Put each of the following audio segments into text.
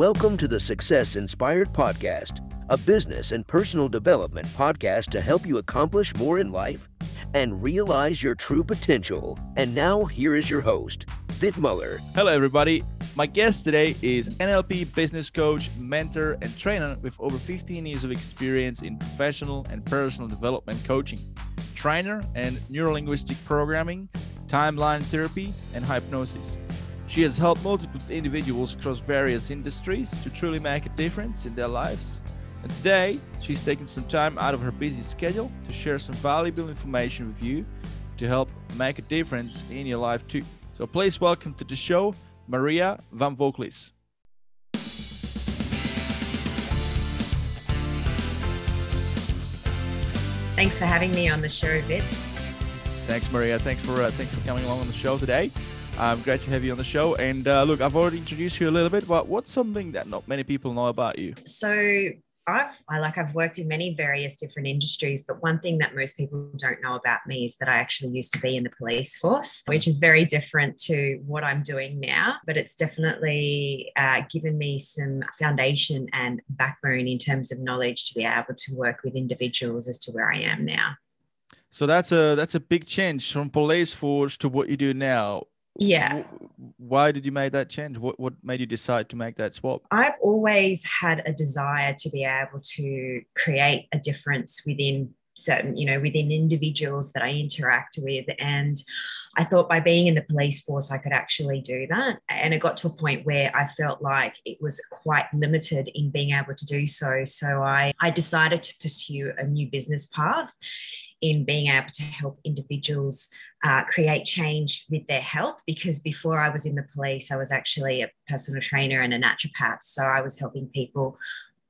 Welcome to the Success Inspired Podcast, a business and personal development podcast to help you accomplish more in life and realize your true potential. And now, here is your host, Vit Muller. Hello, everybody. My guest today is NLP business coach, mentor, and trainer with over 15 years of experience in professional and personal development coaching, trainer and neurolinguistic programming, timeline therapy, and hypnosis. She has helped multiple individuals across various industries to truly make a difference in their lives. And today, she's taking some time out of her busy schedule to share some valuable information with you to help make a difference in your life too. So please welcome to the show, Maria Van Voglis. Thanks for having me on the show, Vit. Thanks, Maria. Thanks for uh, thanks for coming along on the show today. Um, great to have you on the show. And uh, look, I've already introduced you a little bit, but what's something that not many people know about you? So I've I like I've worked in many various different industries, but one thing that most people don't know about me is that I actually used to be in the police force, which is very different to what I'm doing now. But it's definitely uh, given me some foundation and backbone in terms of knowledge to be able to work with individuals as to where I am now. So that's a that's a big change from police force to what you do now yeah. Why did you make that change? What what made you decide to make that swap? I've always had a desire to be able to create a difference within certain you know within individuals that i interact with. And i thought by being in the police force i could actually do that. And it got to a point where i felt like it was quite limited in being able to do so. So i i decided to pursue a new business path in being able to help individuals uh, create change with their health. Because before I was in the police, I was actually a personal trainer and a naturopath. So I was helping people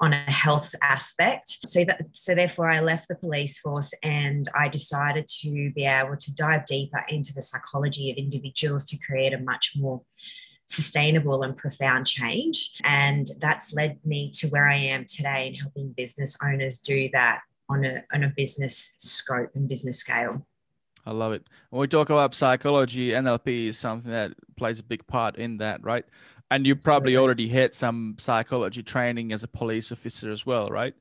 on a health aspect. So that so therefore I left the police force and I decided to be able to dive deeper into the psychology of individuals to create a much more sustainable and profound change. And that's led me to where I am today in helping business owners do that on a on a business scope and business scale. I love it. When we talk about psychology, NLP is something that plays a big part in that, right? And you probably Absolutely. already had some psychology training as a police officer as well, right?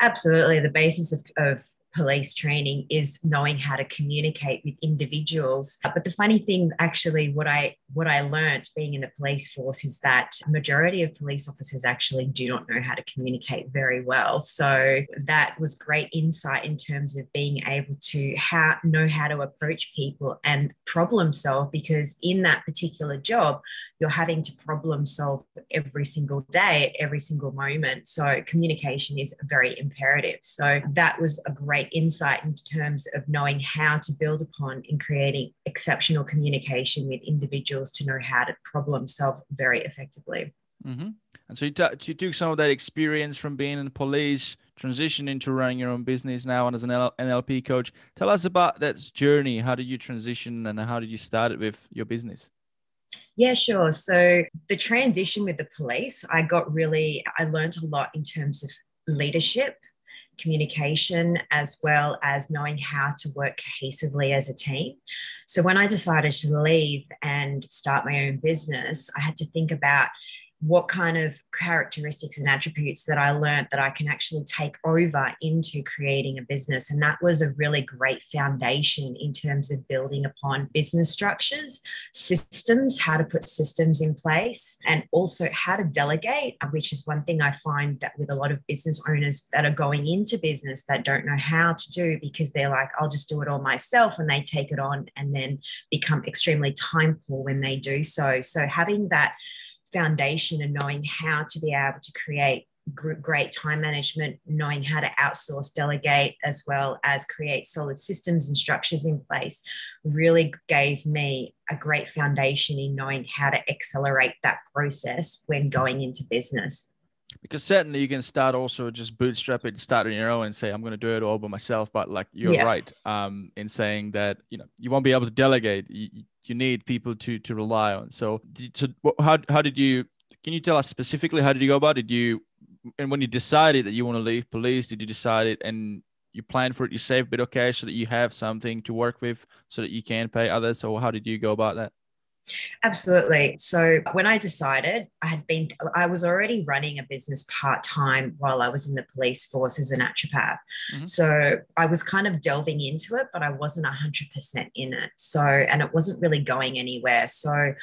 Absolutely. The basis of, of police training is knowing how to communicate with individuals. Uh, but the funny thing actually what i what i learned being in the police force is that majority of police officers actually do not know how to communicate very well. So that was great insight in terms of being able to how know how to approach people and problem solve because in that particular job you're having to problem solve every single day at every single moment. So communication is very imperative. So that was a great great insight in terms of knowing how to build upon in creating exceptional communication with individuals to know how to problem solve very effectively. Mm-hmm. And so you, t- you took some of that experience from being in the police, transition into running your own business now and as an L- NLP coach. Tell us about that journey. How did you transition and how did you start it with your business? Yeah, sure. So the transition with the police, I got really, I learned a lot in terms of leadership communication as well as knowing how to work cohesively as a team. So when I decided to leave and start my own business, I had to think about what kind of characteristics and attributes that I learned that I can actually take over into creating a business. And that was a really great foundation in terms of building upon business structures, systems, how to put systems in place, and also how to delegate, which is one thing I find that with a lot of business owners that are going into business that don't know how to do because they're like, I'll just do it all myself. And they take it on and then become extremely time poor when they do so. So having that foundation and knowing how to be able to create great time management, knowing how to outsource, delegate, as well as create solid systems and structures in place, really gave me a great foundation in knowing how to accelerate that process when going into business. Because certainly you can start also just bootstrap it, start on your own and say, I'm going to do it all by myself. But like you're yeah. right um, in saying that, you know, you won't be able to delegate. You, you need people to to rely on. So, so how how did you? Can you tell us specifically how did you go about it? Did you and when you decided that you want to leave police, did you decide it and you plan for it? You save a bit of cash so that you have something to work with, so that you can pay others. So how did you go about that? Absolutely. So when I decided, I had been, I was already running a business part time while I was in the police force as a naturopath. Mm-hmm. So I was kind of delving into it, but I wasn't 100% in it. So, and it wasn't really going anywhere. So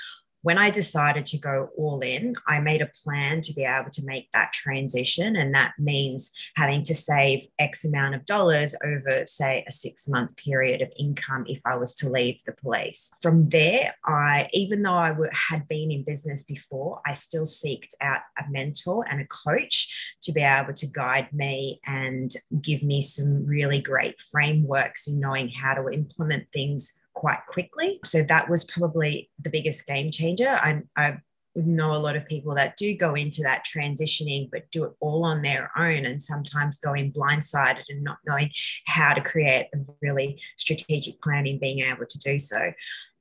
when I decided to go all in, I made a plan to be able to make that transition. And that means having to save X amount of dollars over, say, a six month period of income if I was to leave the police. From there, I, even though I had been in business before, I still seeked out a mentor and a coach to be able to guide me and give me some really great frameworks in knowing how to implement things quite quickly. So that was probably the biggest game changer. I, I know a lot of people that do go into that transitioning, but do it all on their own and sometimes go in blindsided and not knowing how to create a really strategic plan in being able to do so.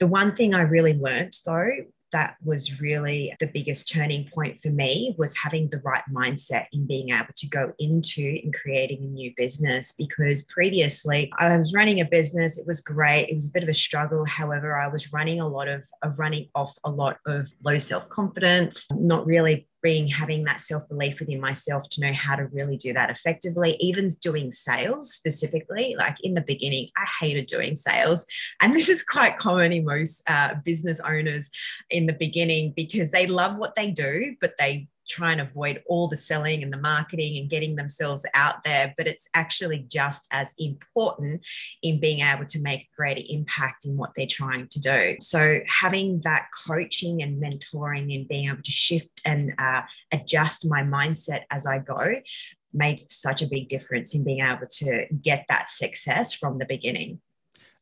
The one thing I really learned though that was really the biggest turning point for me was having the right mindset in being able to go into and creating a new business because previously I was running a business it was great it was a bit of a struggle. However I was running a lot of, of running off a lot of low self-confidence not really being having that self belief within myself to know how to really do that effectively. Even doing sales specifically, like in the beginning, I hated doing sales. And this is quite common in most uh, business owners in the beginning because they love what they do, but they try and avoid all the selling and the marketing and getting themselves out there, but it's actually just as important in being able to make a greater impact in what they're trying to do. So, having that coaching and mentoring and being able to shift and uh, adjust my mindset as I go made such a big difference in being able to get that success from the beginning.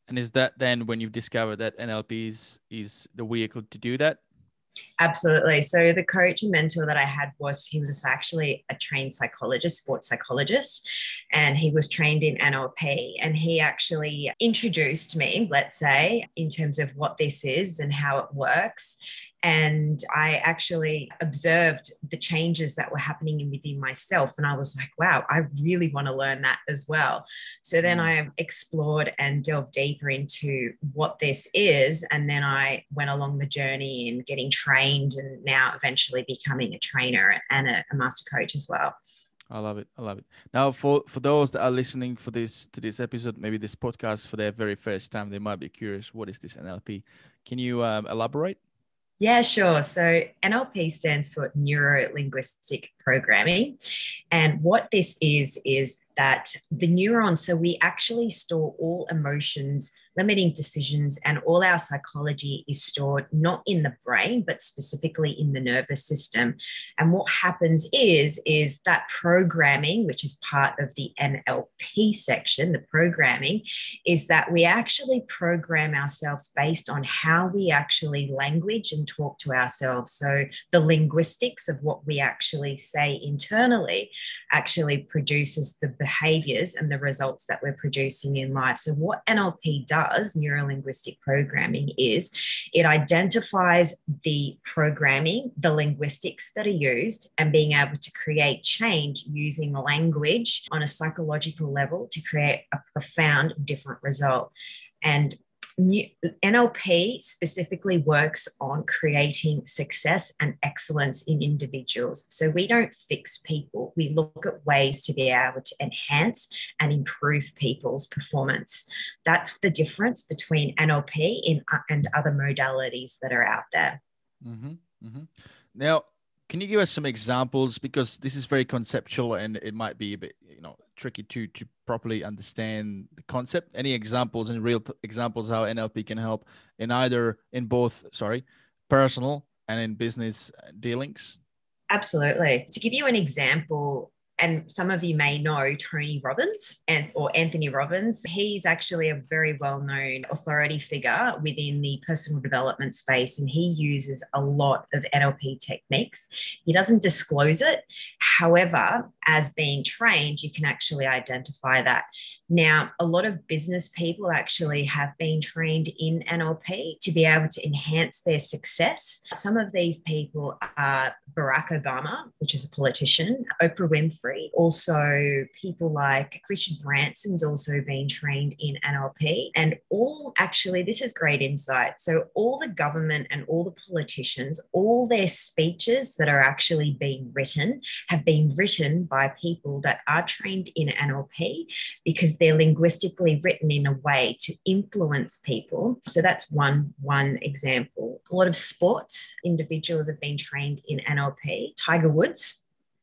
And is that then when you've discovered that NLP is, is the vehicle to do that? Absolutely. So the coach and mentor that I had was he was actually a trained psychologist, sports psychologist, and he was trained in NLP. And he actually introduced me, let's say, in terms of what this is and how it works. And I actually observed the changes that were happening within myself. And I was like, wow, I really want to learn that as well. So then mm. I explored and delved deeper into what this is. And then I went along the journey in getting trained and now eventually becoming a trainer and a, a master coach as well. I love it. I love it. Now, for for those that are listening for this to this episode, maybe this podcast for their very first time, they might be curious. What is this NLP? Can you um, elaborate? Yeah, sure. So NLP stands for Neuro Linguistic Programming. And what this is, is that the neurons, so we actually store all emotions limiting decisions, and all our psychology is stored not in the brain, but specifically in the nervous system. And what happens is, is that programming, which is part of the NLP section, the programming, is that we actually program ourselves based on how we actually language and talk to ourselves. So the linguistics of what we actually say internally actually produces the behaviors and the results that we're producing in life. So what NLP does does, neurolinguistic programming, is it identifies the programming, the linguistics that are used, and being able to create change using language on a psychological level to create a profound different result. And NLP specifically works on creating success and excellence in individuals. So we don't fix people, we look at ways to be able to enhance and improve people's performance. That's the difference between NLP in, uh, and other modalities that are out there. Mm-hmm, mm-hmm. Now, can you give us some examples because this is very conceptual and it might be a bit you know tricky to to properly understand the concept. Any examples and real t- examples how nlp can help in either in both sorry personal and in business uh, dealings? Absolutely. To give you an example and some of you may know Tony Robbins and or Anthony Robbins. He's actually a very well-known authority figure within the personal development space, and he uses a lot of NLP techniques. He doesn't disclose it. However, as being trained, you can actually identify that. Now, a lot of business people actually have been trained in NLP to be able to enhance their success. Some of these people are Barack Obama, which is a politician, Oprah Winfrey, also people like Richard Branson's also been trained in NLP. And all actually, this is great insight. So, all the government and all the politicians, all their speeches that are actually being written have been written by people that are trained in NLP because they're linguistically written in a way to influence people. So that's one one example. A lot of sports individuals have been trained in NLP. Tiger Woods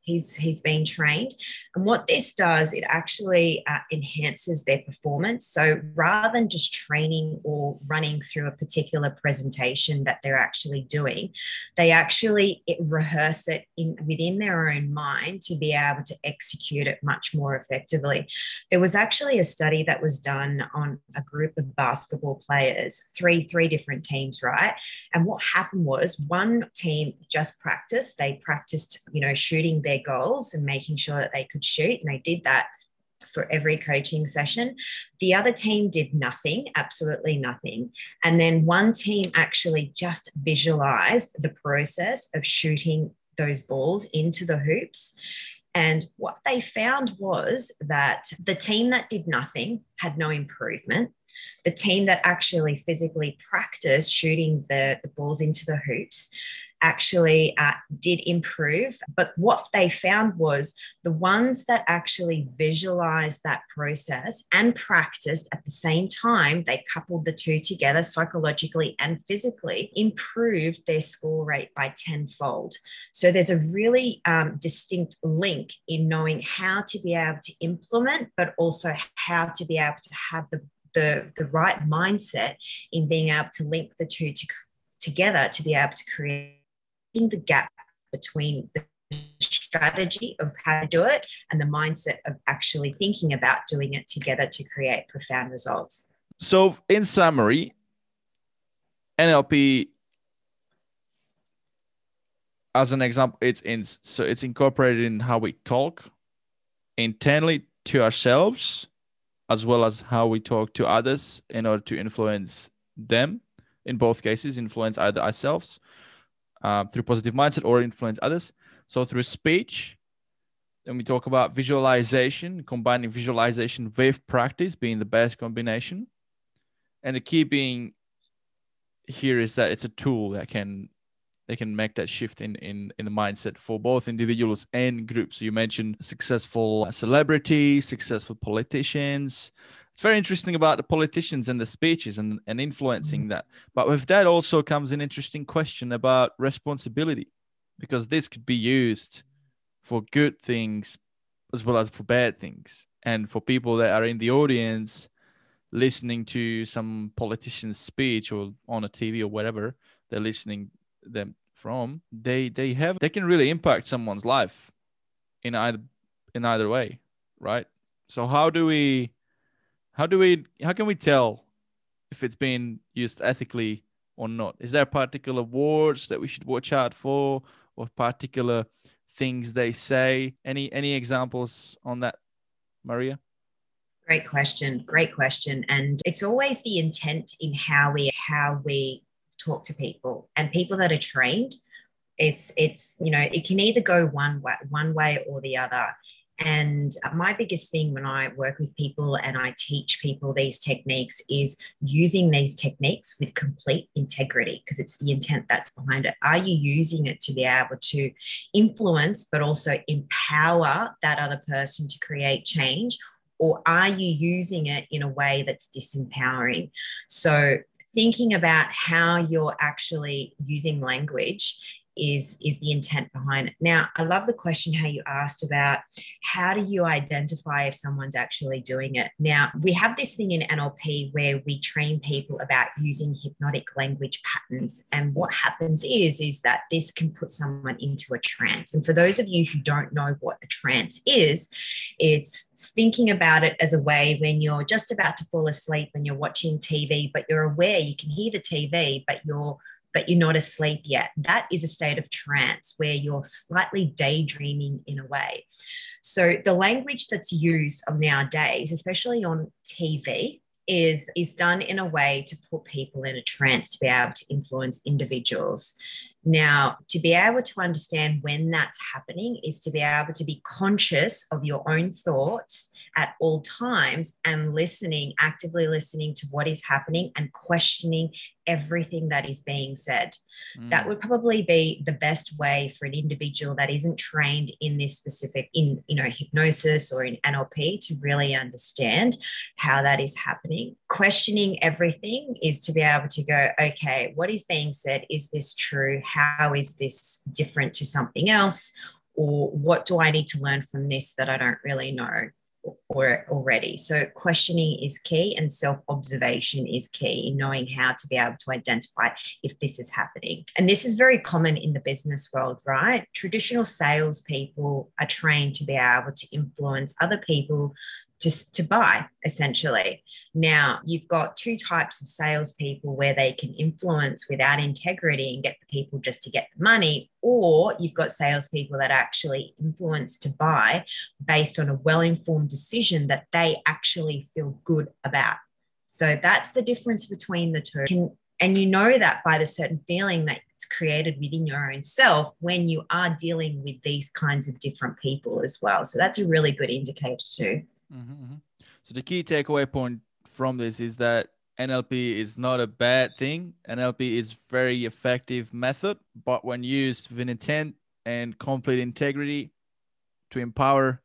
he's he's been trained. And what this does it actually uh, enhances their performance. So rather than just training or running through a particular presentation that they're actually doing they actually rehearse it in within their own mind to be able to execute it much more effectively. There was actually a study that was done on a group of basketball players three three different teams right? And what happened was one team just practiced. They practiced you know shooting their goals and making sure that they could shoot. And they did that for every coaching session. The other team did nothing, absolutely nothing. And then one team actually just visualized the process of shooting those balls into the hoops. And what they found was that the team that did nothing had no improvement. The team that actually physically practiced shooting the, the balls into the hoops actually uh, did improve. But what they found was the ones that actually visualized that process and practiced at the same time, they coupled the two together psychologically and physically, improved their score rate by tenfold. So there's a really um, distinct link in knowing how to be able to implement, but also how to be able to have the the, the right mindset in being able to link the two to, together to be able to create the gap between the strategy of how to do it and the mindset of actually thinking about doing it together to create profound results. So, in summary, NLP, as an example, it's in so it's incorporated in how we talk internally to ourselves, as well as how we talk to others in order to influence them. In both cases, influence either ourselves uh, through positive mindset or influence others. So through speech, then we talk about visualization, combining visualization with practice being the best combination. And the key being here is that it's a tool that can they can make that shift in in in the mindset for both individuals and groups. So you mentioned successful celebrities, successful politicians, it's very interesting about the politicians and the speeches and, and influencing mm-hmm. that. But with that also comes an interesting question about responsibility, because this could be used for good things as well as for bad things. And for people that are in the audience listening to some politician's speech or on a TV or whatever they're listening them from, they they have they can really impact someone's life in either in either way, right? So how do we how do we how can we tell if it's being used ethically or not? Is there particular words that we should watch out for or particular things they say? Any any examples on that, Maria? Great question. Great question. And it's always the intent in how we how we talk to people and people that are trained. It's it's you know it can either go one way one way or the other. And my biggest thing when I work with people and I teach people these techniques is using these techniques with complete integrity because it's the intent that's behind it. Are you using it to be able to influence, but also empower that other person to create change? Or are you using it in a way that's disempowering? So, thinking about how you're actually using language is is the intent behind it. Now i love the question how you asked about how do you identify if someone's actually doing it? Now we have this thing in nlp where we train people about using hypnotic language patterns. And what happens is is that this can put someone into a trance. And for those of you who don't know what a trance is it's thinking about it as a way when you're just about to fall asleep and you're watching tv but you're aware you can hear the tv but you're but you're not asleep yet. That is a state of trance where you're slightly daydreaming in a way. So the language that's used nowadays, especially on TV, is is done in a way to put people in a trance to be able to influence individuals now, to be able to understand when that's happening is to be able to be conscious of your own thoughts at all times and listening, actively listening to what is happening and questioning everything that is being said. Mm. That would probably be the best way for an individual that isn't trained in this specific in you know hypnosis or in NLP to really understand how that is happening. Questioning everything is to be able to go, okay, what is being said? Is this true? How is this different to something else? Or what do I need to learn from this that I don't really know? Already. So questioning is key and self-observation is key in knowing how to be able to identify if this is happening. And this is very common in the business world, right? Traditional salespeople are trained to be able to influence other people just to buy essentially. Now, you've got two types of salespeople where they can influence without integrity and get the people just to get the money, or you've got salespeople that actually influence to buy based on a well informed decision that they actually feel good about. So that's the difference between the two. And you know that by the certain feeling that it's created within your own self when you are dealing with these kinds of different people as well. So that's a really good indicator too. Mm-hmm, mm-hmm. So the key takeaway point from this is that NLP is not a bad thing. NLP is very effective method, but when used with intent and complete integrity to empower,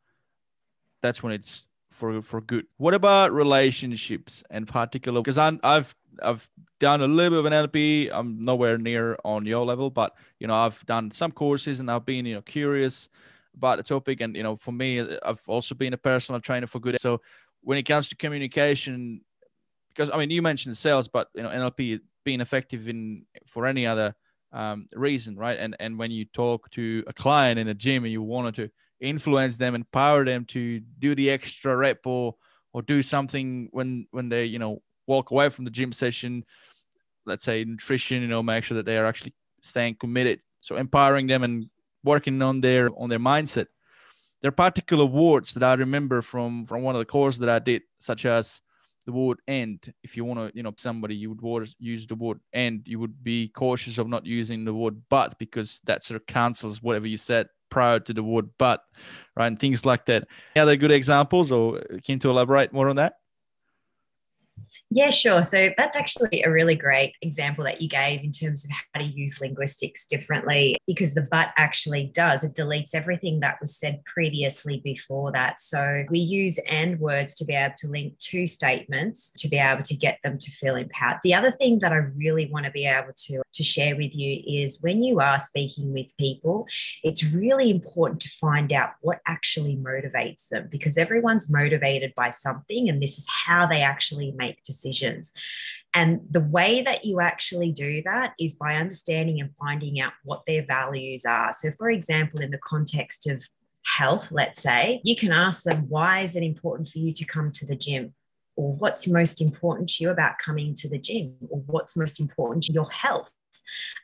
that's when it's for for good. What about relationships and particular? Because I'm I've I've done a little bit of an NLP. I'm nowhere near on your level, but you know I've done some courses and I've been you know curious about the topic. And you know, for me, I've also been a personal trainer for good. So when it comes to communication, because I mean, you mentioned sales, but you know, NLP being effective in for any other um, reason, right? And and when you talk to a client in a gym and you wanted to influence them, empower them to do the extra rep or or do something when when they you know walk away from the gym session, let's say nutrition, you know, make sure that they are actually staying committed. So empowering them and working on their on their mindset. There are particular words that I remember from from one of the courses that I did, such as the word "and." If you want to, you know, somebody you would use the word "and," you would be cautious of not using the word "but" because that sort of cancels whatever you said prior to the word "but," right? And things like that. Any other good examples, or can you elaborate more on that? Yeah, sure. So that's actually a really great example that you gave in terms of how to use linguistics differently because the but actually does, it deletes everything that was said previously before that. So we use and words to be able to link two statements to be able to get them to feel empowered. The other thing that I really want to be able to, to share with you is when you are speaking with people, it's really important to find out what actually motivates them because everyone's motivated by something and this is how they actually make make decisions. And the way that you actually do that is by understanding and finding out what their values are. So, for example, in the context of health, let's say, you can ask them, why is it important for you to come to the gym? Or what's most important to you about coming to the gym? Or what's most important to your health?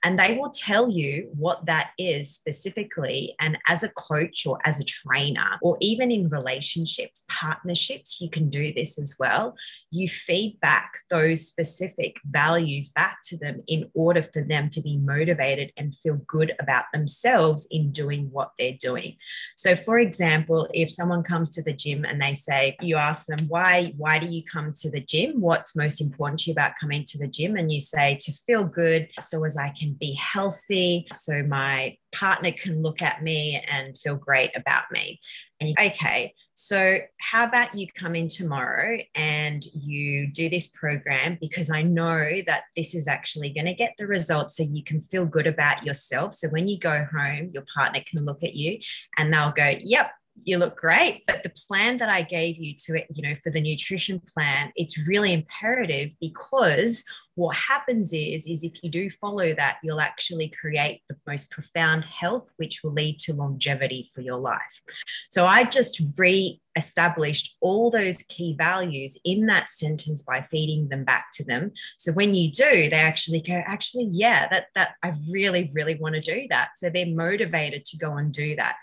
And they will tell you what that is specifically. And as a coach or as a trainer, or even in relationships, partnerships, you can do this as well. You feed back those specific values back to them in order for them to be motivated and feel good about themselves in doing what they're doing. So, for example, if someone comes to the gym and they say, you ask them, why, why do you come to the gym? What's most important to you about coming to the gym? And you say, to feel good. So as I can be healthy, so my partner can look at me and feel great about me. And okay, so how about you come in tomorrow and you do this program because I know that this is actually going to get the results so you can feel good about yourself. So when you go home, your partner can look at you and they'll go, Yep, you look great but the plan that i gave you to it you know for the nutrition plan it's really imperative because what happens is is if you do follow that you'll actually create the most profound health which will lead to longevity for your life. So i just re-established all those key values in that sentence by feeding them back to them. So when you do they actually go actually yeah that that i really really want to do that. So they're motivated to go and do that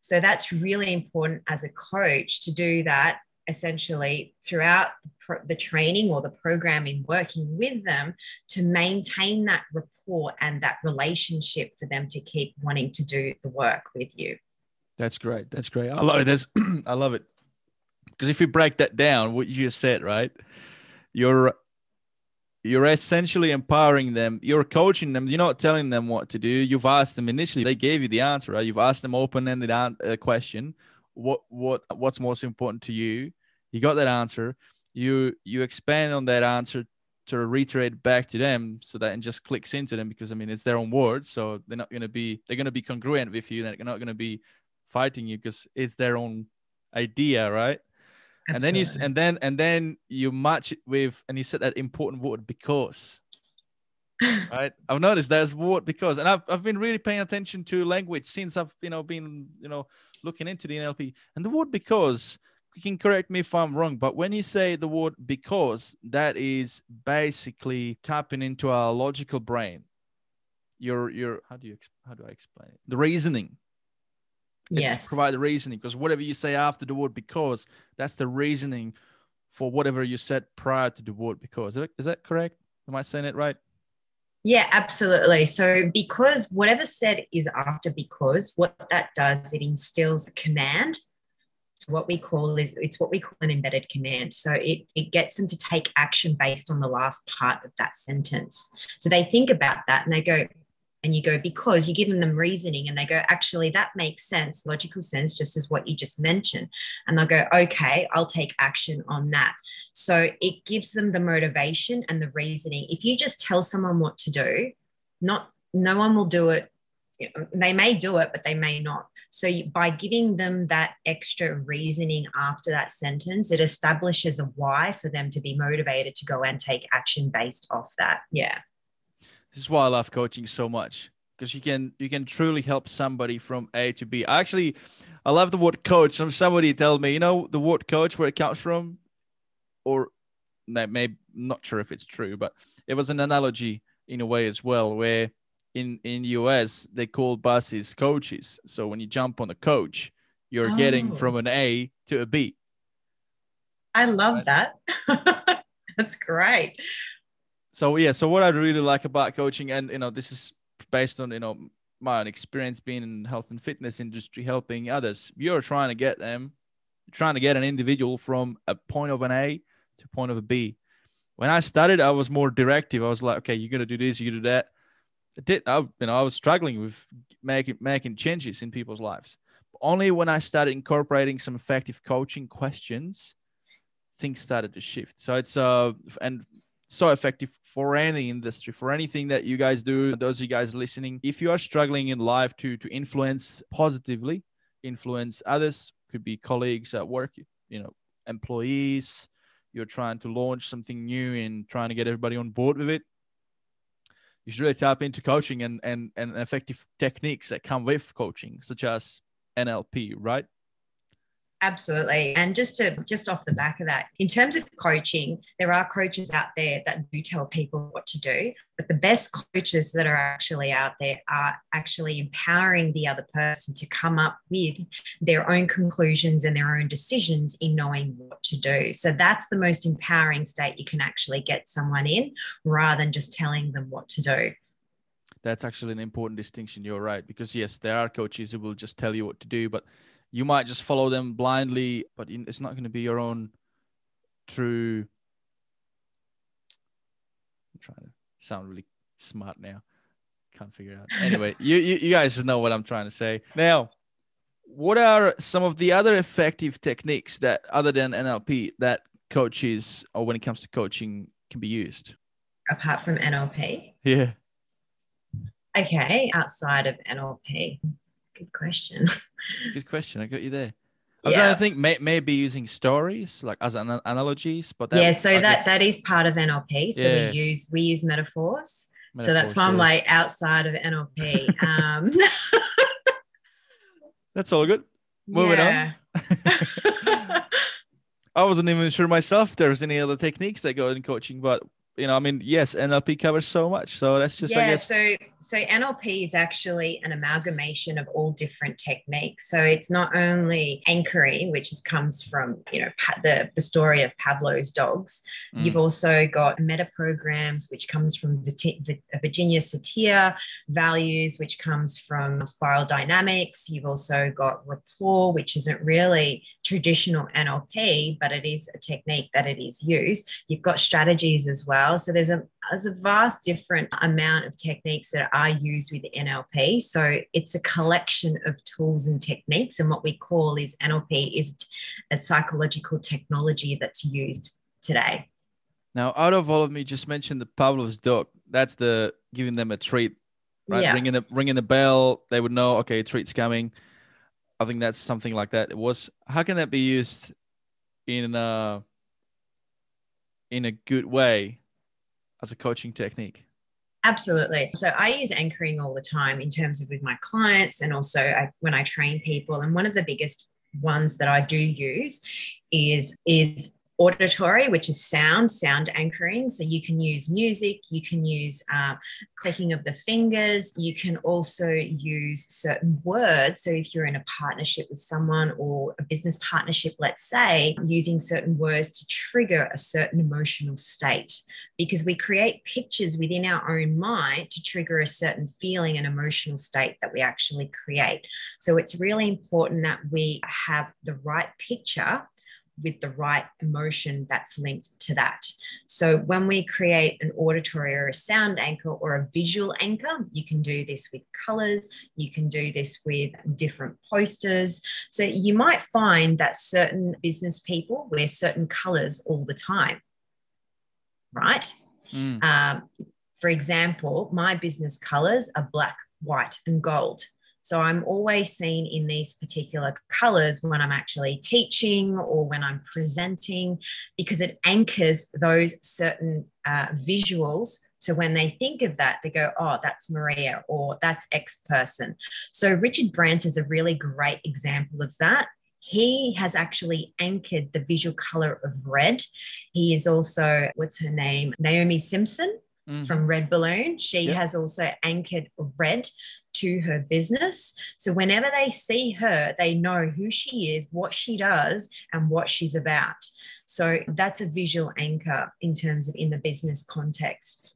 so that's really important as a coach to do that essentially throughout the training or the programming, working with them to maintain that rapport and that relationship for them to keep wanting to do the work with you. That's great. That's great. I love it. That's, I love it. Because if we break that down, what you just said, right? You're you're essentially empowering them. You're coaching them. You're not telling them what to do. You've asked them initially they gave you the answer right? You've asked them open-ended an- uh, question. What what what's most important to you? You got that answer. You you expand on that answer to reiterate back to them so that it just clicks into them because i mean it's their own words so they're not going to be they're going to be congruent with you. They're not going to be fighting you because it's their own idea right and then you and then and then you match it with and you said that important word because. Right? I've noticed there's word because and I've, I've been really paying attention to language since i've you know been you know looking into the nlp and the word because you can correct me if i'm wrong but when you say the word because that is basically tapping into our logical brain. Your your how do you how do i explain it? The reasoning yes. provide the reasoning because whatever you say after the word because, that's the reasoning for whatever you said prior to the word because. Is that correct? Am I saying it right? Yeah, absolutely. So, because whatever said is after because, what that does, it instills a command. So, what we call is it's what we call an embedded command. So, it, it gets them to take action based on the last part of that sentence. So, they think about that and they go, and you go because you give them them reasoning and they go actually that makes sense logical sense just as what you just mentioned. And they'll go okay i'll take action on that. So it gives them the motivation and the reasoning. If you just tell someone what to do not no one will do it. They may do it but they may not. So by giving them that extra reasoning after that sentence it establishes a why for them to be motivated to go and take action based off that. Yeah this is why I love coaching so much because you can you can truly help somebody from A to B. I actually I love the word coach. Somebody tell me, you know, the word coach where it comes from, or maybe not sure if it's true, but it was an analogy in a way as well, where in in US they call buses coaches. So when you jump on a coach, you're oh. getting from an A to a B. I love that. That's great so yeah so what i really like about coaching and you know this is based on you know my own experience being in health and fitness industry helping others you're trying to get them trying to get an individual from a point of an a to point of a b. When i started i was more directive. I was like okay you're going to do this you do that. I did I, you know i was struggling with making making changes in people's lives. Only when i started incorporating some effective coaching questions things started to shift. So it's uh and so effective for any industry for anything that you guys do those of you guys listening. If you are struggling in life to to influence positively influence others could be colleagues at work you know employees you're trying to launch something new and trying to get everybody on board with it you should really tap into coaching and and, and effective techniques that come with coaching such as nlp right Absolutely. And just to just off the back of that, in terms of coaching, there are coaches out there that do tell people what to do, but the best coaches that are actually out there are actually empowering the other person to come up with their own conclusions and their own decisions in knowing what to do. So that's the most empowering state you can actually get someone in rather than just telling them what to do that's actually an important distinction you're right because yes there are coaches who will just tell you what to do but you might just follow them blindly, but it's not going to be your own true. I'm trying to sound really smart now. Can't figure out. Anyway, you, you you guys know what I'm trying to say. Now, what are some of the other effective techniques that, other than NLP, that coaches or when it comes to coaching can be used? Apart from NLP. Yeah. Okay, outside of NLP good question. It's a good question. I got you there. I was Yeah. trying to think may, maybe using stories like as an analogies, but yeah, so I that guess that is part of NLP. So Yeah. we use we use metaphors. so that's metaphors, why I'm like outside of NLP. Um, that's all good. Moving on. I wasn't even sure myself if there was any other techniques that go in coaching, but you know, I mean, yes, NLP covers so much. So that's just, I yeah, guess, so so NLP is actually an amalgamation of all different techniques. So it's not only anchoring, which is, comes from you know the the story of Pavlov's dogs. Mm. You've also got meta programs, which comes from Virginia Satir, values, which comes from spiral dynamics. You've also got rapport, which isn't really traditional NLP, but it is a technique that it is used. You've got strategies as well. So there's a there's a vast different amount of techniques that are used with NLP. So it's a collection of tools and techniques, and what we call is NLP is a psychological technology that's used today. now out of all of me, just mentioned the Pavlov's dog. That's the giving them a treat, right? Yeah. Ringing the ringing the bell, they would know, okay, treat's coming. I think that's something like that. It was. How can that be used in a in a good way as a coaching technique? Absolutely. So I use anchoring all the time in terms of with my clients and also I, when I train people. And one of the biggest ones that I do use is is auditory, which is sound, sound anchoring. So you can use music, you can use uh, clicking of the fingers, you can also use certain words. So if you're in a partnership with someone or a business partnership, let's say, using certain words to trigger a certain emotional state because we create pictures within our own mind to trigger a certain feeling and emotional state that we actually create. So it's really important that we have the right picture with the right emotion that's linked to that. So when we create an auditory or a sound anchor or a visual anchor, you can do this with colors, you can do this with different posters. So you might find that certain business people wear certain colors all the time right? Mm. Um, for example, my business colors are black, white, and gold. So I'm always seen in these particular colors when I'm actually teaching or when I'm presenting because it anchors those certain uh, visuals. So when they think of that, they go, oh, that's Maria or that's X person. So Richard Branson is a really great example of that. He has actually anchored the visual color of red. He is also, what's her name? Naomi Simons Mhm. from Red Balloon. She Yep. has also anchored red to her business. So whenever they see her, they know who she is, what she does, and what she's about. So that's a visual anchor in terms of in the business context.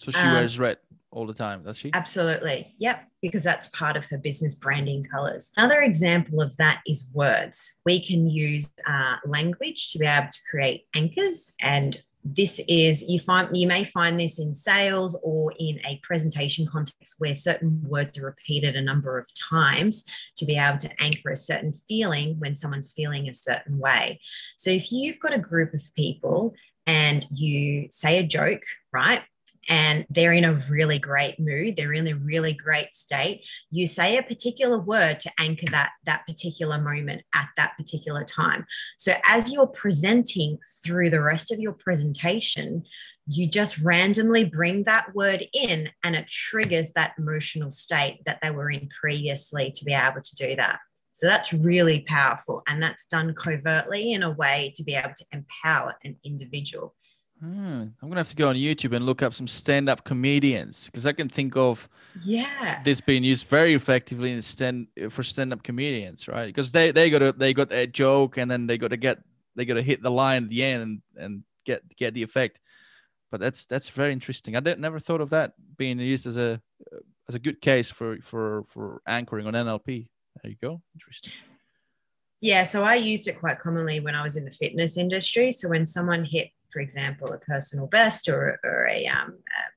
So she Um, wears red all the time, does she? Absolutely. Yep. Because that's part of her business branding colors. Another example of that is words. We can use uh, language to be able to create anchors. And this is you find you may find this in sales or in a presentation context where certain words are repeated a number of times to be able to anchor a certain feeling when someone's feeling a certain way. So if you've got a group of people and you say a joke, right? And they're in a really great mood. They're in a really great state. You say a particular word to anchor that that particular moment at that particular time. So as you're presenting through the rest of your presentation you just randomly bring that word in and it triggers that emotional state that they were in previously to be able to do that. So that's really powerful and that's done covertly in a way to be able to empower an individual Hmm, I'm gonna have to go on YouTube and look up some stand-up comedians because I can think of yeah this being used very effectively in stand for stand-up comedians, right? Because they they got to they got a joke and then they got to get they got to hit the line at the end and, and get get the effect. But that's that's very interesting. I did, never thought of that being used as a as a good case for for for anchoring on NLP. There you go. Interesting. Yeah, so I used it quite commonly when I was in the fitness industry. So when someone hit, for example, a personal best or, or a um, uh,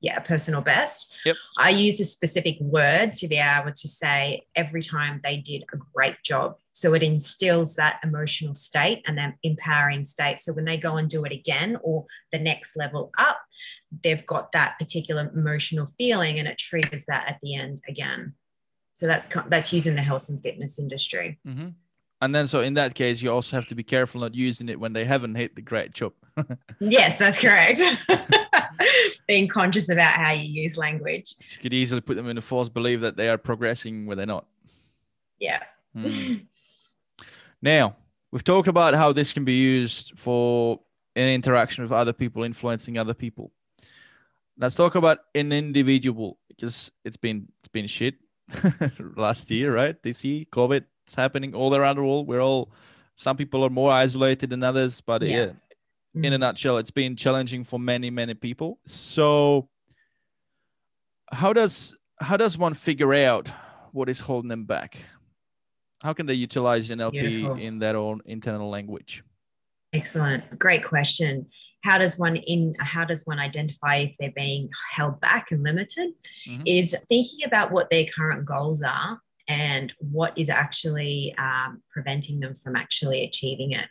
yeah, a personal best, Yep. I used a specific word to be able to say every time they did a great job. So it instills that emotional state and that empowering state. So when they go and do it again or the next level up, they've got that particular emotional feeling and it triggers that at the end again. So that's that's using the health and fitness industry. Mm-hmm. And then, so in that case, you also have to be careful not using it when they haven't hit the great job. yes, that's correct. Being conscious about how you use language. You could easily put them in a false belief that they are progressing where they're not. Yeah. Mm. now, we've talked about how this can be used for an interaction with other people, influencing other people. Let's talk about an individual because it's been it's been shit last year, right? This year, COVID is happening all around the world. We're all some people are more isolated than others, but yeah. yeah in a mm. nutshell, it's been challenging for many, many people. So how does how does one figure out what is holding them back? How can they utilize NLP Beautiful. in their own internal language? Excellent. Great question. How does one in how does one identify if they're being held back and limited? Mm-hmm. Is thinking about what their current goals are and what is actually um, preventing them from actually achieving it.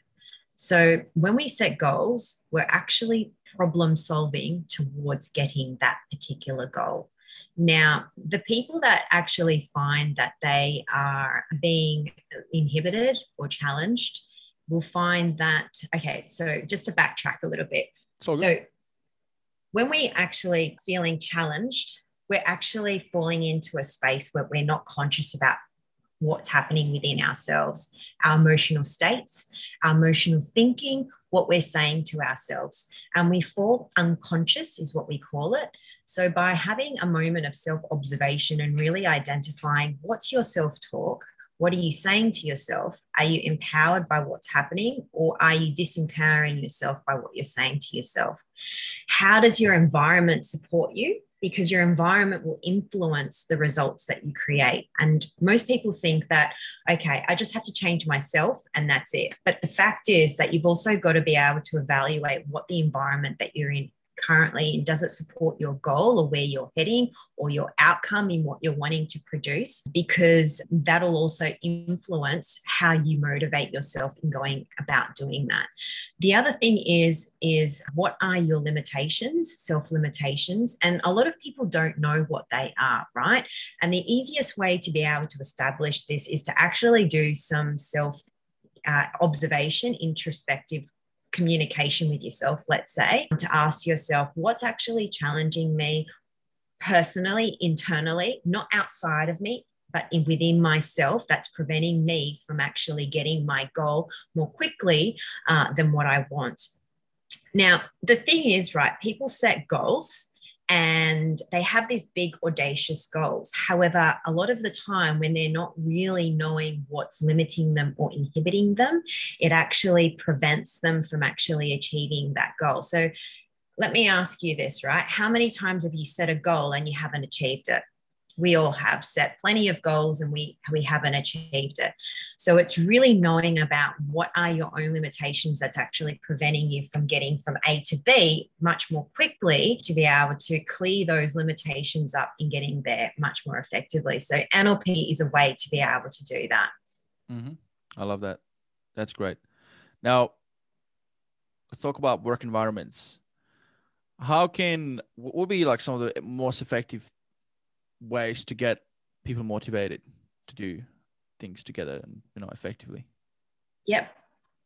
So when we set goals, we're actually problem solving towards getting that particular goal. Now, the people that actually find that they are being inhibited or challenged will find that, okay, so just to backtrack a little bit. so when we actually feeling challenged, we're actually falling into a space where we're not conscious about what's happening within ourselves, our emotional states, our emotional thinking, what we're saying to ourselves. And we fall unconscious, is what we call it. So, by having a moment of self observation and really identifying what's your self talk, what are you saying to yourself? Are you empowered by what's happening, or are you disempowering yourself by what you're saying to yourself? How does your environment support you? because your environment will influence the results that you create. And most people think that, okay, I just have to change myself and that's it. But the fact is that you've also got to be able to evaluate what the environment that you're in currently and does it support your goal or where you're heading or your outcome in what you're wanting to produce? Because that'll also influence how you motivate yourself in going about doing that. The other thing is is what are your limitations self limitations and a lot of people don't know what they are right? And the easiest way to be able to establish this is to actually do some self uh, observation introspective communication with yourself, let's say, to ask yourself what's actually challenging me personally, internally, not outside of me, but in, within myself that's preventing me from actually getting my goal more quickly uh, than what I want. Now, the thing is, right, people set goals and they have these big audacious goals. However a lot of the time when they're not really knowing what's limiting them or inhibiting them it actually prevents them from actually achieving that goal. So let me ask you this right? How many times have you set a goal and you haven't achieved it we all have set plenty of goals and we we haven't achieved it. So it's really knowing about what are your own limitations that's actually preventing you from getting from a to b much more quickly to be able to clear those limitations up in getting there much more effectively. So nlp is a way to be able to do that. Mm-hmm. i love that. That's great. Now let's talk about work environments. How can what would be like some of the most effective ways to get people motivated to do things together and you know effectively. Yep.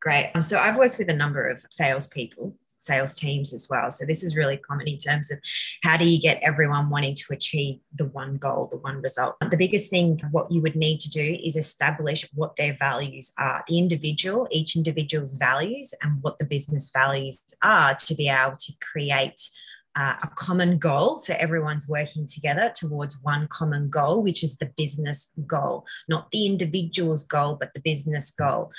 Great. Um, so i've worked with a number of salespeople sales teams as well. So this is really common in terms of how do you get everyone wanting to achieve the one goal the one result? The biggest thing what you would need to do is establish what their values are the individual each individual's values and what the business values are to be able to create uh, a common goal. So everyone's working together towards one common goal, which is the business goal, not the individual's goal, but the business goal.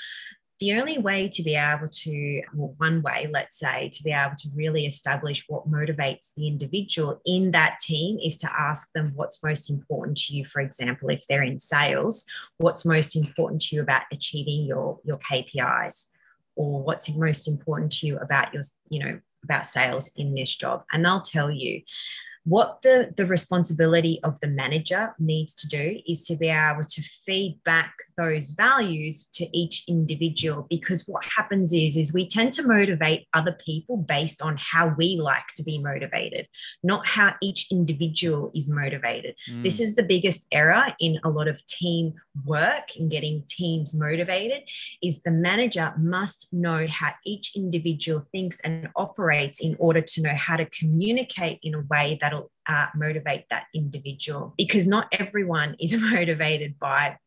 The only way to be able to, well, one way, let's say, to be able to really establish what motivates the individual in that team is to ask them what's most important to you. For example, if they're in sales, what's most important to you about achieving your, your KPIs? Or what's most important to you about your, you know, about sales in this job. And they'll tell you. What the, the responsibility of the manager needs to do is to be able to feed back those values to each individual because what happens is is we tend to motivate other people based on how we like to be motivated not how each individual is motivated mm. this is the biggest error in a lot of team work in getting teams motivated is the manager must know how each individual thinks and operates in order to know how to communicate in a way that'll uh, motivate that individual because not everyone is motivated by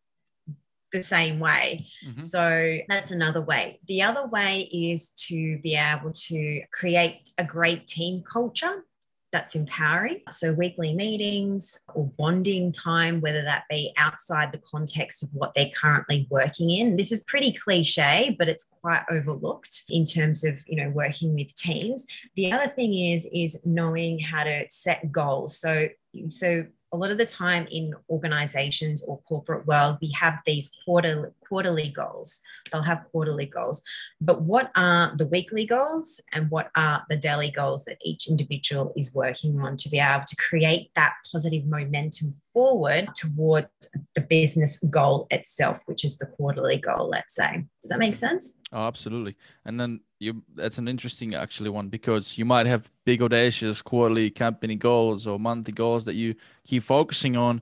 the same way. Mm-hmm. So that's another way. The other way is to be able to create a great team culture that's empowering. So, weekly meetings or bonding time, whether that be outside the context of what they're currently working in. This is pretty cliche, but it's quite overlooked in terms of, you know, working with teams. The other thing is, is knowing how to set goals. So, so a lot of the time in organizations or corporate world we have these quarter, quarterly goals. They'll have quarterly goals. But what are the weekly goals and what are the daily goals that each individual is working on to be able to create that positive momentum forward towards the business goal itself which is the quarterly goal let's say? Does that make sense? Oh absolutely. And then you that's an interesting actually one because you might have big audacious quarterly company goals or monthly goals that you keep focusing on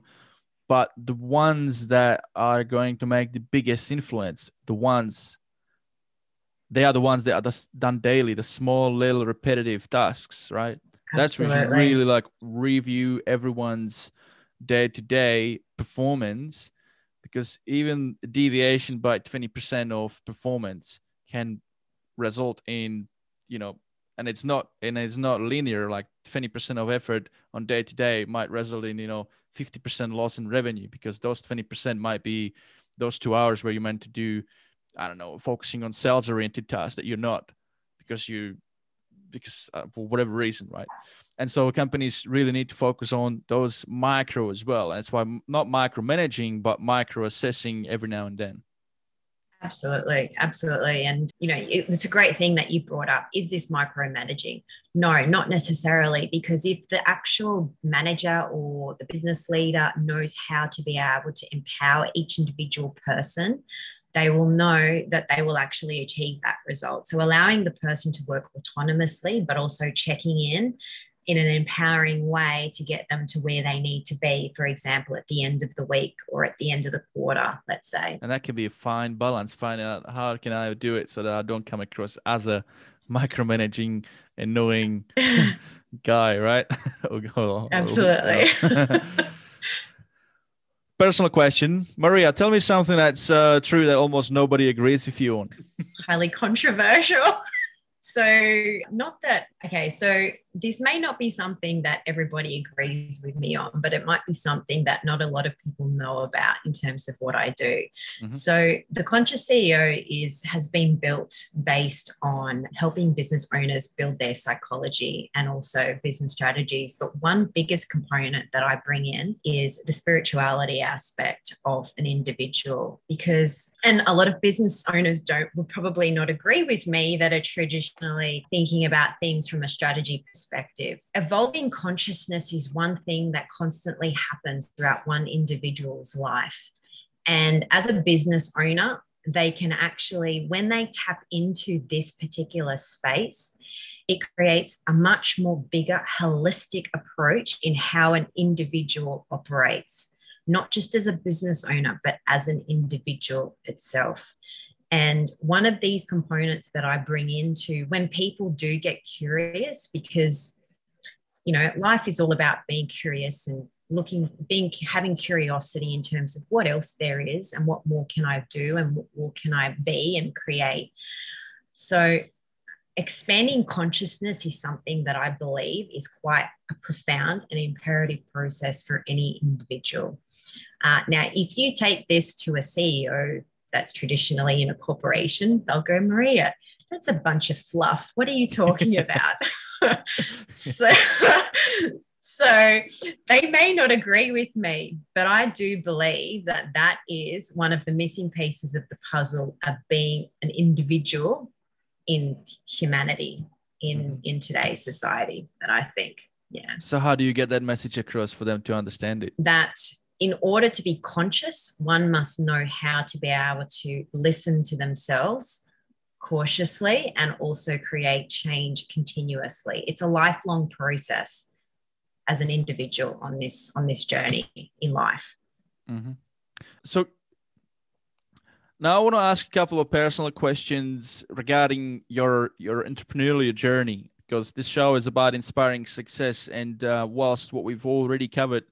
but the ones that are going to make the biggest influence the ones they are the ones that are done daily the small little repetitive tasks right Absolutely. that's you really like review everyone's day-to-day performance because even deviation by 20% of performance can result in you know and it's not and it's not linear like 20% of effort on day to day might result in you know 50% loss in revenue because those 20% might be those two hours where you're meant to do i don't know focusing on sales oriented tasks that you're not because you because uh, for whatever reason right? And so companies really need to focus on those micro as well. That's why not micromanaging but micro assessing every now and then Absolutely, absolutely. And, you know, it's a great thing that you brought up. Is this micromanaging? No, not necessarily, because if the actual manager or the business leader knows how to be able to empower each individual person, they will know that they will actually achieve that result. So, allowing the person to work autonomously, but also checking in in an empowering way to get them to where they need to be, for example, at the end of the week or at the end of the quarter, let's say. And that can be a fine balance, finding out how can I do it so that I don't come across as a micromanaging, annoying guy, right? Absolutely. Personal question, Maria. Tell me something that's uh, true that almost nobody agrees with you on. Highly controversial. so, not that. Okay, so this may not be something that everybody agrees with me on, but it might be something that not a lot of people know about in terms of what I do. Mm-hmm. So the Conscious CEO is has been built based on helping business owners build their psychology and also business strategies. But one biggest component that I bring in is the spirituality aspect of an individual because and a lot of business owners don't would probably not agree with me that are traditionally thinking about things from a strategy perspective perspective. Evolving consciousness is one thing that constantly happens throughout one individual's life. And as a business owner, they can actually, when they tap into this particular space, it creates a much more bigger holistic approach in how an individual operates, not just as a business owner, but as an individual itself. And one of these components that I bring into when people do get curious, because, you know, life is all about being curious and looking, being, having curiosity in terms of what else there is and what more can I do and what more can I be and create. So, expanding consciousness is something that I believe is quite a profound and imperative process for any individual. Uh, now, if you take this to a CEO that's traditionally in a corporation, they'll go, Maria, that's a bunch of fluff. What are you talking about? so, so they may not agree with me, but I do believe that that is one of the missing pieces of the puzzle of being an individual in humanity in mm-hmm. in today's society that I think. Yeah. So how do you get that message across for them to understand it? That in order to be conscious, one must know how to be able to listen to themselves cautiously and also create change continuously. It's a lifelong process as an individual on this on this journey in life. Mm-hmm. So now I want to ask a couple of personal questions regarding your your entrepreneurial journey because this show is about inspiring success and uh, whilst what we've already covered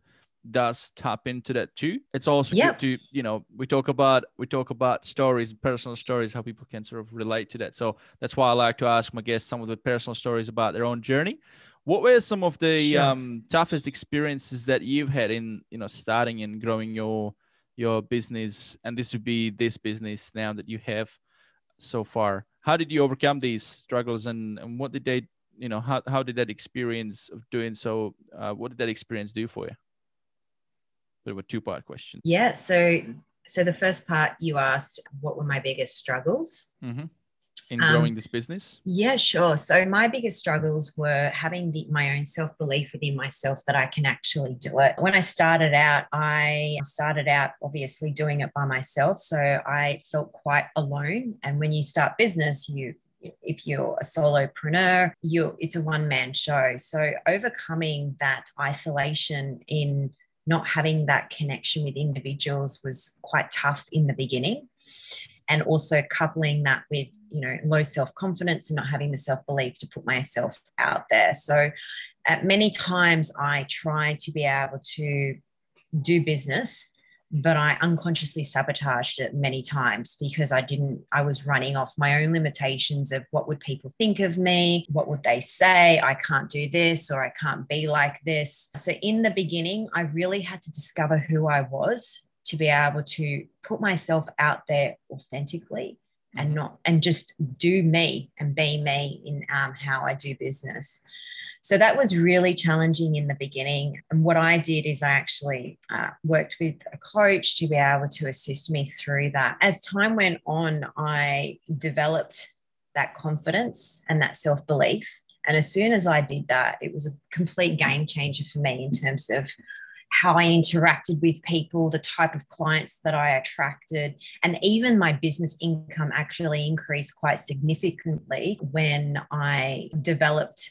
does tap into that too. It's also yep. good to you know we talk about we talk about stories personal stories how people can sort of relate to that. So that's why i like to ask my guests some of the personal stories about their own journey. What were some of the sure. um, toughest experiences that you've had in you know starting and growing your your business? And this would be this business now that you have so far. How did you overcome these struggles and, and what did they you know how, how did that experience of doing so uh, what did that experience do for you bit of a two part question yeah so so the first part you asked what were my biggest struggles mm-hmm in growing um, this business? Yeah, sure. So my biggest struggles were having the, my own self belief within myself that I can actually do it. When I started out, I started out obviously doing it by myself, so I felt quite alone. And when you start business, you if you're a solopreneur, you it's a one man show. So overcoming that isolation in not having that connection with individuals was quite tough in the beginning. And also coupling that with you know low self-confidence and not having the self-belief to put myself out there. So at many times i tried to be able to do business but I unconsciously sabotaged it many times because I didn't, I was running off my own limitations of what would people think of me? What would they say? I can't do this or I can't be like this. So in the beginning, I really had to discover who I was to be able to put myself out there authentically and not and just do me and be me in um, how I do business. So that was really challenging in the beginning. And what I did is I actually uh, worked with a coach to be able to assist me through that. As time went on, I developed that confidence and that self belief. And as soon as I did that, it was a complete game changer for me in terms of how I interacted with people, the type of clients that I attracted, and even my business income actually increased quite significantly when I developed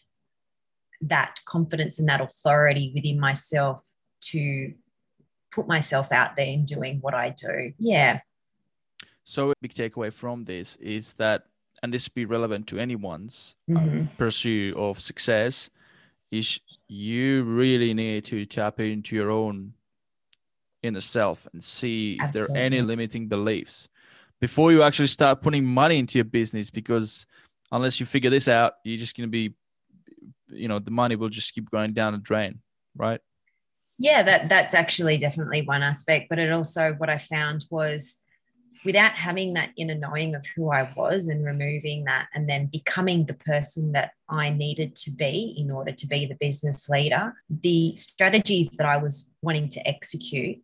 that confidence and that authority within myself to put myself out there in doing what I do. Yeah. So, a big takeaway from this is that, and this would be relevant to anyone's uh, mm-hmm. pursuit of success, is you really need to tap into your own inner self and see Absolutely. if there are any limiting beliefs before you actually start putting money into your business because unless you figure this out you're just going to be you know the money will just keep going down the drain right yeah that that's actually definitely one aspect but it also what i found was without having that inner knowing of who I was and removing that and then becoming the person that I needed to be in order to be the business leader, the strategies that I was wanting to execute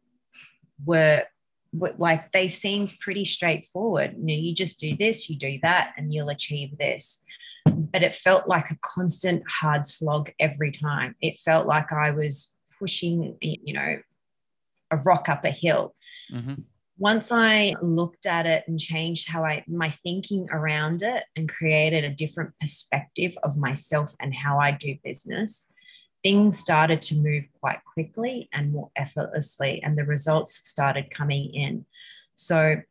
were, like they seemed pretty straightforward. You know, you just do this, you do that, and you'll achieve this. But it felt like a constant hard slog every time. It felt like I was pushing, you know, a rock up a hill. Mm-hmm once I looked at it and changed how I my thinking around it and created a different perspective of myself and how I do business, things started to move quite quickly and more effortlessly, and the results started coming in. So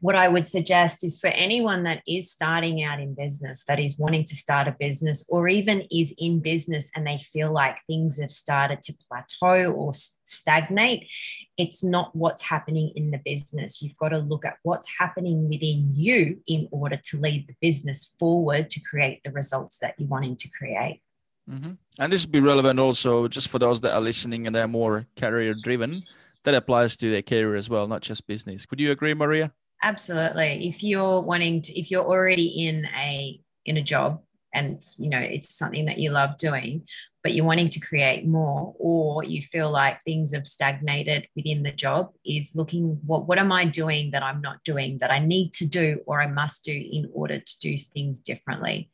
what I would suggest is for anyone that is starting out in business, that is wanting to start a business, or even is in business and they feel like things have started to plateau or stagnate, it's not what's happening in the business. You've got to look at what's happening within you in order to lead the business forward to create the results that you're wanting to create. Mm-hmm. And this would be relevant also just for those that are listening and they're more career driven. That applies to their career as well, not just business. Would you agree, Maria? Absolutely. If you're wanting to, if you're already in a in a job and you know it's something that you love doing, but you're wanting to create more, or you feel like things have stagnated within the job, is looking what what am I doing that I'm not doing that I need to do or I must do in order to do things differently.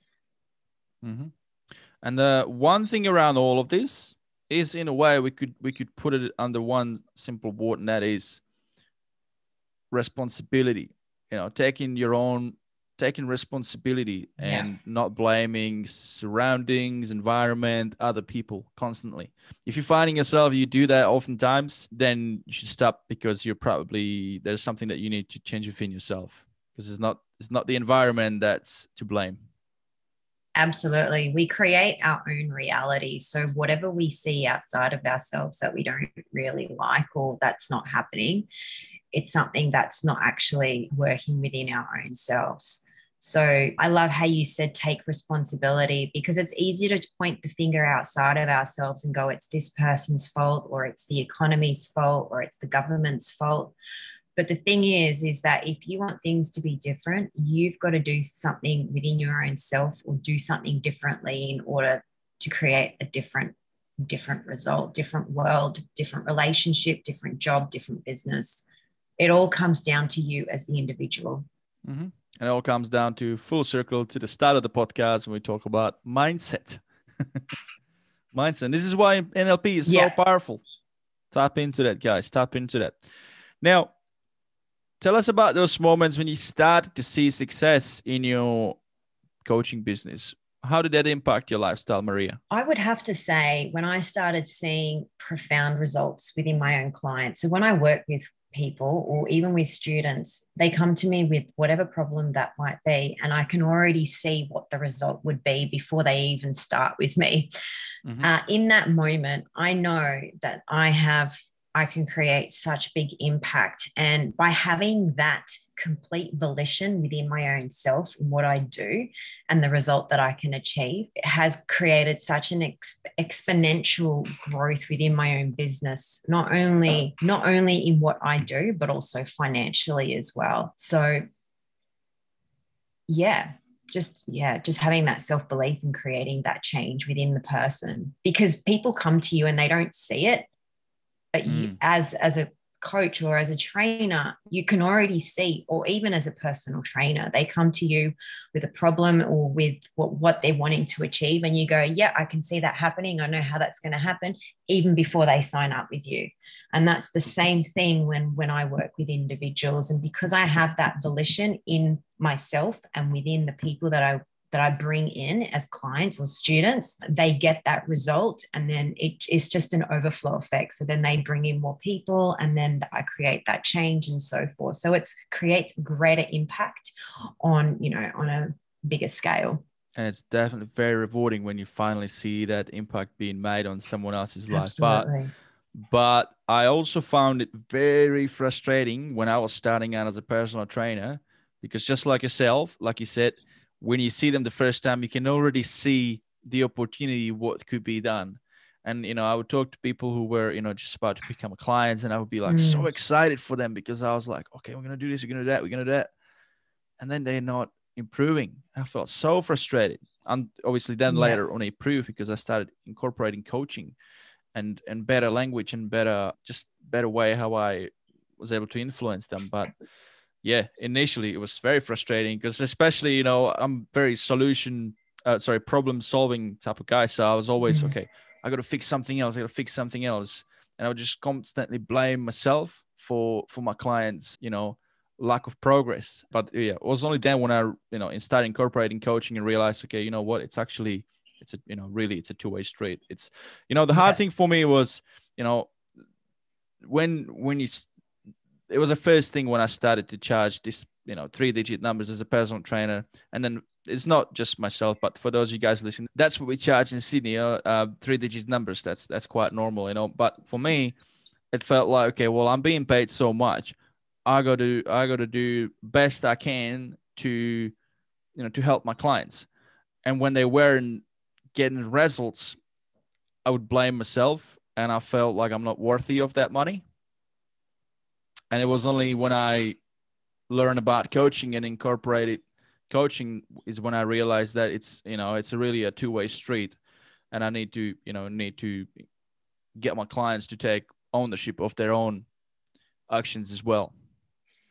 Mm-hmm. And the one thing around all of this is, in a way, we could we could put it under one simple word, and that is responsibility. You know, taking your own taking responsibility and yeah. not blaming surroundings, environment, other people constantly. If you're finding yourself you do that oftentimes, then you should stop because you're probably there's something that you need to change within yourself because it's not it's not the environment that's to blame. Absolutely. We create our own reality. So, whatever we see outside of ourselves that we don't really like or that's not happening, it's something that's not actually working within our own selves. So I love how you said take responsibility because it's easier to point the finger outside of ourselves and go, it's this person's fault, or it's the economy's fault, or it's the government's fault. But the thing is, is that if you want things to be different, you've got to do something within your own self or do something differently in order to create a different different result, different world, different relationship, different job, different business. It all comes down to you as the individual. Mm-hmm. And it all comes down to full circle to the start of the podcast when we talk about mindset. mindset. This is why NLP is yeah. so powerful. Tap into that, guys. Tap into that. Now, tell us about those moments when you start to see success in your coaching business. How did that impact your lifestyle, Maria? I would have to say when I started seeing profound results within my own clients. So when I work with people or even with students, they come to me with whatever problem that might be, and I can already see what the result would be before they even start with me. Mm-hmm. Uh, in that moment, I know that I have I can create such big impact. And by having that complete volition within my own self in what I do and the result that I can achieve, it has created such an ex- exponential growth within my own business, not only not only in what I do, but also financially as well. So yeah, just yeah just having that self-belief and creating that change within the person because people come to you and they don't see it but mm. you, as as a coach or as a trainer you can already see or even as a personal trainer they come to you with a problem or with what, what they're wanting to achieve and you go yeah i can see that happening i know how that's going to happen even before they sign up with you and that's the same thing when when i work with individuals and because i have that volition in myself and within the people that i that I bring in as clients or students, they get that result. And then it is just an overflow effect. So then they bring in more people and then I create that change and so forth. So it creates greater impact on, you know, on a bigger scale. And it's definitely very rewarding when you finally see that impact being made on someone else's life. Absolutely. But but I also found it very frustrating when I was starting out as a personal trainer because just like yourself, like you said, when you see them the first time, you can already see the opportunity what could be done. And you know, I would talk to people who were you know just about to become clients, and I would be like mm. so excited for them because I was like, okay, we're gonna do this, we're gonna do that, we're gonna do that, and then they're not improving. I felt so frustrated. And obviously, then yeah. later on, I improved because I started incorporating coaching and and better language and better just better way how I was able to influence them. But yeah, initially it was very frustrating because especially, you know, I'm very solution, uh, sorry, problem solving type of guy. So I was always, mm-hmm. okay, I got to fix something else. I got to fix something else. And I would just constantly blame myself for, for my clients, you know, lack of progress. But yeah, it was only then when I, you know, in started incorporating coaching and realized, okay, you know what, it's actually, it's a, you know, really, it's a two way street. It's, you know, the hard yeah. thing for me was, you know, when, when you it was the first thing when I started to charge this, you know, three digit numbers as a personal trainer. And then it's not just myself, but for those of you guys listening, that's what we charge in Sydney, uh, uh, three digit numbers. That's, that's quite normal, you know, but for me, it felt like, okay, well, I'm being paid so much. I got to, I got to do best I can to, you know, to help my clients. And when they weren't getting results, I would blame myself and I felt like I'm not worthy of that money and it was only when I learned about coaching and incorporated coaching is when I realized that it's you know it's really a two way street, and I need to you know need to get my clients to take ownership of their own actions as well.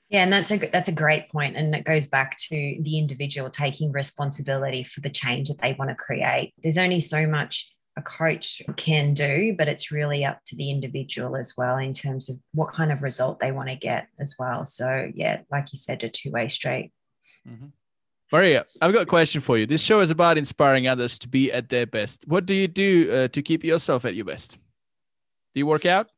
Yeah, and that's a that's a great point, and it goes back to the individual taking responsibility for the change that they want to create. There's only so much a coach can do, but it's really up to the individual as well in terms of what kind of result they want to get as well. So, yeah, like you said, a two way street. Mm-hmm. Maria, I've got a question for you. This show is about inspiring others to be at their best. What do you do uh, to keep yourself at your best? Do you work out?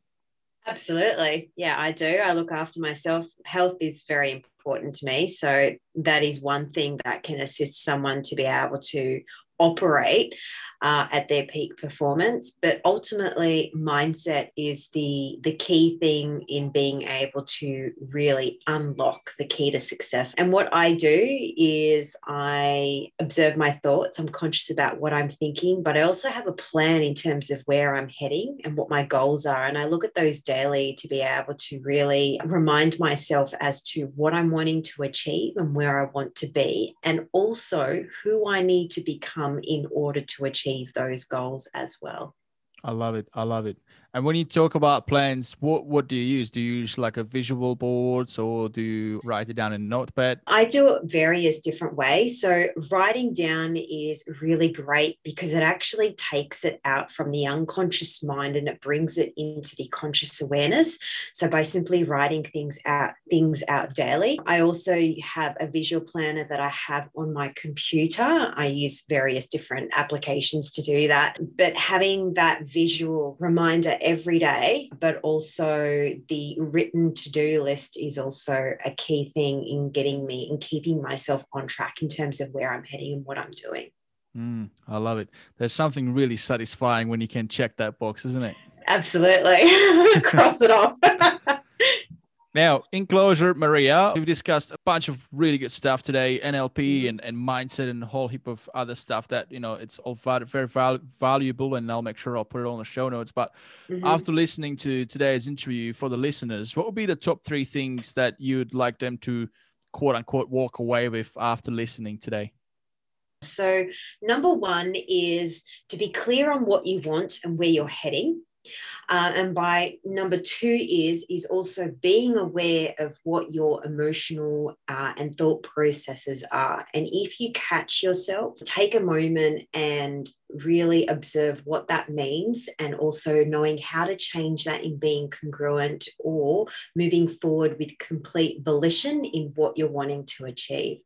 Absolutely. Yeah, I do. I look after myself. Health is very important to me. So that is one thing that can assist someone to be able to operate uh, at their peak performance. But ultimately mindset is the the key thing in being able to really unlock the key to success. And what i do is i observe my thoughts. I'm conscious about what i'm thinking but i also have a plan in terms of where i'm heading and what my goals are. And i look at those daily to be able to really remind myself as to what i'm wanting to achieve and where i want to be and also who i need to become in order to achieve achieve those goals as well. I love it. I love it. And when you talk about plans, what what do you use? Do you use like a visual boards or do you write it down in notepad? I do it various different ways. So writing down is really great because it actually takes it out from the unconscious mind and it brings it into the conscious awareness. So by simply writing things out, things out daily. I also have a visual planner that I have on my computer. I use various different applications to do that. But having that visual reminder every day, but also the written to do list is also a key thing in getting me and keeping myself on track in terms of where I'm heading and what I'm doing. Mm, I love it. There's something really satisfying when you can check that box, isn't it? Absolutely. Cross it off. Now, in closure, Maria, we've discussed a bunch of really good stuff today, NLP mm-hmm. and, and mindset and a whole heap of other stuff that, you know, it's all very val- valuable and I'll make sure I'll put it on the show notes. But mm-hmm. after listening to today's interview for the listeners, what would be the top three things that you'd like them to quote unquote walk away with after listening today? So, number one is to be clear on what you want and where you're heading. Uh, and by number two is is also being aware of what your emotional uh, and thought processes are. And if you catch yourself, take a moment and really observe what that means and also knowing how to change that in being congruent or moving forward with complete volition in what you're wanting to achieve.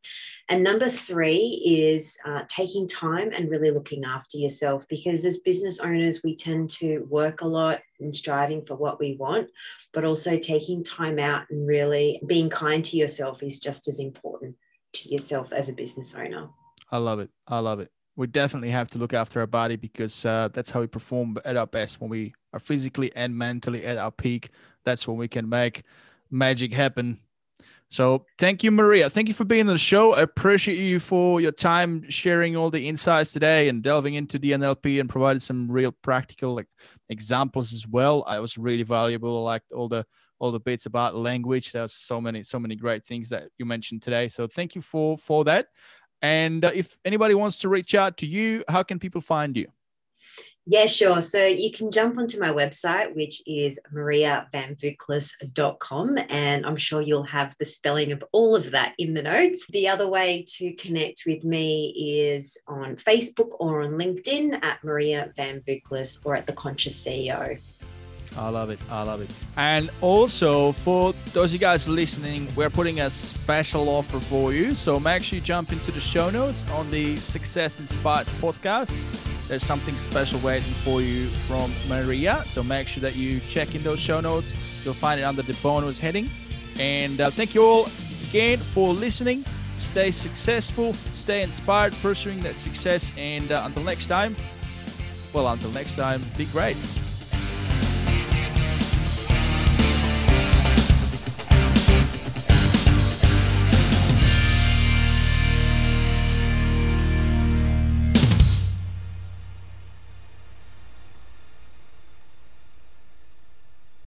And number three is uh, taking time and really looking after yourself because as business owners, we tend to work a lot and striving for what we want, but also taking time out and really being kind to yourself is just as important to yourself as a business owner. I love it. I love it we definitely have to look after our body because uh, that's how we perform at our best when we are physically and mentally at our peak. That's when we can make magic happen. So thank you, Maria. Thank you for being on the show. I appreciate you for your time sharing all the insights today and delving into the NLP and providing some real practical like examples as well. I was really valuable. I liked all the all the bits about language. There's so many so many great things that you mentioned today. So thank you for for that. And uh, if anybody wants to reach out to you, how can people find you? Yeah, sure. So you can jump onto my website, which is mariavanvuklis.com, and I'm sure you'll have the spelling of all of that in the notes. The other way to connect with me is on Facebook or on LinkedIn at Maria Van Vuklis or at The Conscious CEO. I love it. I love it. And also, for those of you guys listening, we're putting a special offer for you. So make sure you jump into the show notes on the Success Inspired podcast. There's something special waiting for you from Maria. So make sure that you check in those show notes. You'll find it under the bonus heading. And uh, thank you all again for listening. Stay successful, stay inspired, pursuing that success. And uh, until next time, well, until next time, be great.